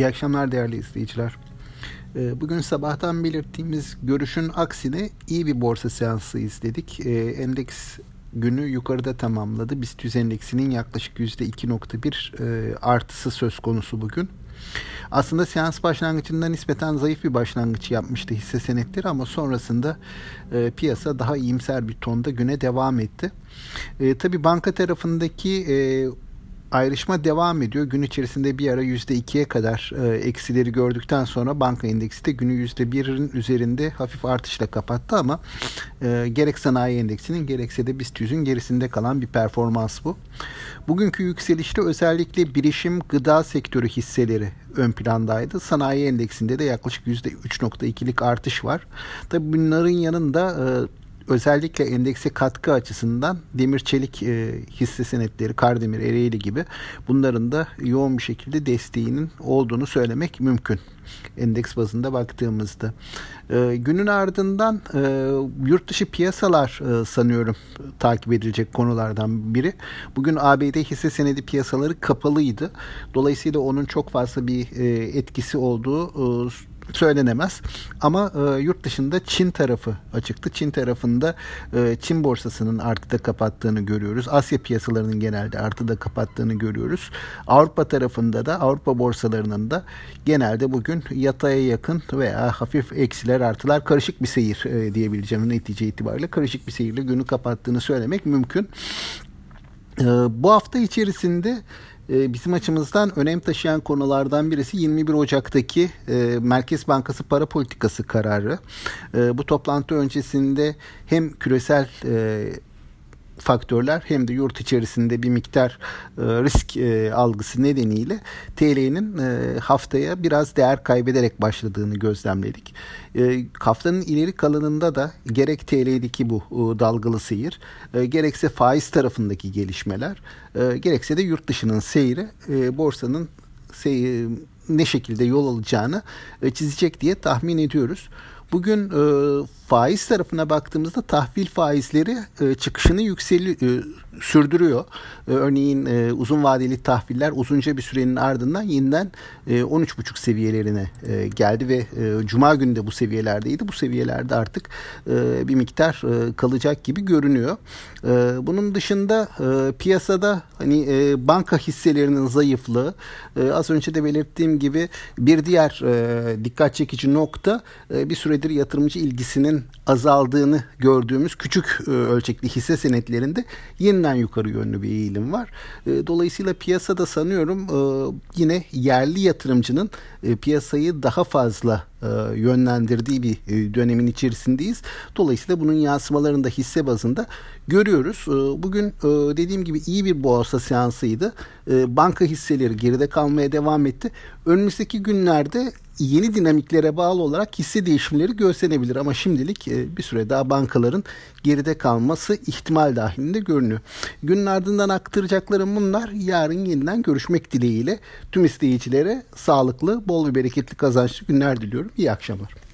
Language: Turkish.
İyi akşamlar değerli izleyiciler. Ee, bugün sabahtan belirttiğimiz görüşün aksine iyi bir borsa seansı izledik. Ee, endeks günü yukarıda tamamladı. BIST 100 endeksinin yaklaşık %2.1 e, artısı söz konusu bugün. Aslında seans başlangıcında nispeten zayıf bir başlangıç yapmıştı hisse senetleri ama sonrasında e, piyasa daha iyimser bir tonda güne devam etti. E, tabii banka tarafındaki e, ayrışma devam ediyor. Gün içerisinde bir ara %2'ye kadar e, eksileri gördükten sonra banka endeksi de günü %1'in üzerinde hafif artışla kapattı ama e, gerek sanayi endeksinin gerekse de BIST 100'ün gerisinde kalan bir performans bu. Bugünkü yükselişte özellikle bilişim gıda sektörü hisseleri ön plandaydı. Sanayi endeksinde de yaklaşık %3.2'lik artış var. Tabii bunların yanında e, özellikle endekse katkı açısından demir çelik e, hisse senetleri, Kardemir, Ereğli gibi bunların da yoğun bir şekilde desteğinin olduğunu söylemek mümkün. Endeks bazında baktığımızda. E, günün ardından e, yurt dışı piyasalar e, sanıyorum takip edilecek konulardan biri. Bugün ABD hisse senedi piyasaları kapalıydı. Dolayısıyla onun çok fazla bir e, etkisi olduğu e, söylenemez. Ama e, yurt dışında Çin tarafı açıktı. Çin tarafında e, Çin borsasının artıda kapattığını görüyoruz. Asya piyasalarının genelde artıda kapattığını görüyoruz. Avrupa tarafında da Avrupa borsalarının da genelde bugün yataya yakın veya hafif eksiler artılar karışık bir seyir e, diyebileceğim netice itibariyle karışık bir seyirle günü kapattığını söylemek mümkün. E, bu hafta içerisinde bizim açımızdan önem taşıyan konulardan birisi 21 Ocak'taki e, Merkez Bankası para politikası kararı. E, bu toplantı öncesinde hem küresel e, faktörler hem de yurt içerisinde bir miktar e, risk e, algısı nedeniyle TL'nin e, haftaya biraz değer kaybederek başladığını gözlemledik. E, haftanın ileri kalanında da gerek TL'deki bu dalgalı seyir, gerekse faiz tarafındaki gelişmeler, gerekse de yurt dışının seyri borsanın seyri, ne şekilde yol alacağını çizecek diye tahmin ediyoruz. Bugün e, faiz tarafına baktığımızda tahvil faizleri e, çıkışını yükseli e, sürdürüyor. E, örneğin e, uzun vadeli tahviller uzunca bir sürenin ardından yeniden e, 13,5 seviyelerine e, geldi ve e, cuma günü de bu seviyelerdeydi. Bu seviyelerde artık e, bir miktar e, kalacak gibi görünüyor. E, bunun dışında e, piyasada hani e, banka hisselerinin zayıflığı e, az önce de belirttiğim gibi bir diğer e, dikkat çekici nokta e, bir süredir yatırımcı ilgisinin azaldığını gördüğümüz küçük e, ölçekli hisse senetlerinde yeniden yukarı yönlü bir eğilim var. E, dolayısıyla piyasada sanıyorum e, yine yerli yatırımcının piyasayı daha fazla yönlendirdiği bir dönemin içerisindeyiz. Dolayısıyla bunun yansımalarını da hisse bazında görüyoruz. Bugün dediğim gibi iyi bir borsa seansıydı. Banka hisseleri geride kalmaya devam etti. Önümüzdeki günlerde yeni dinamiklere bağlı olarak hisse değişimleri gözlenebilir ama şimdilik e, bir süre daha bankaların geride kalması ihtimal dahilinde görünüyor. Günün ardından aktaracaklarım bunlar. Yarın yeniden görüşmek dileğiyle tüm izleyicilere sağlıklı, bol ve bereketli kazançlı günler diliyorum. İyi akşamlar.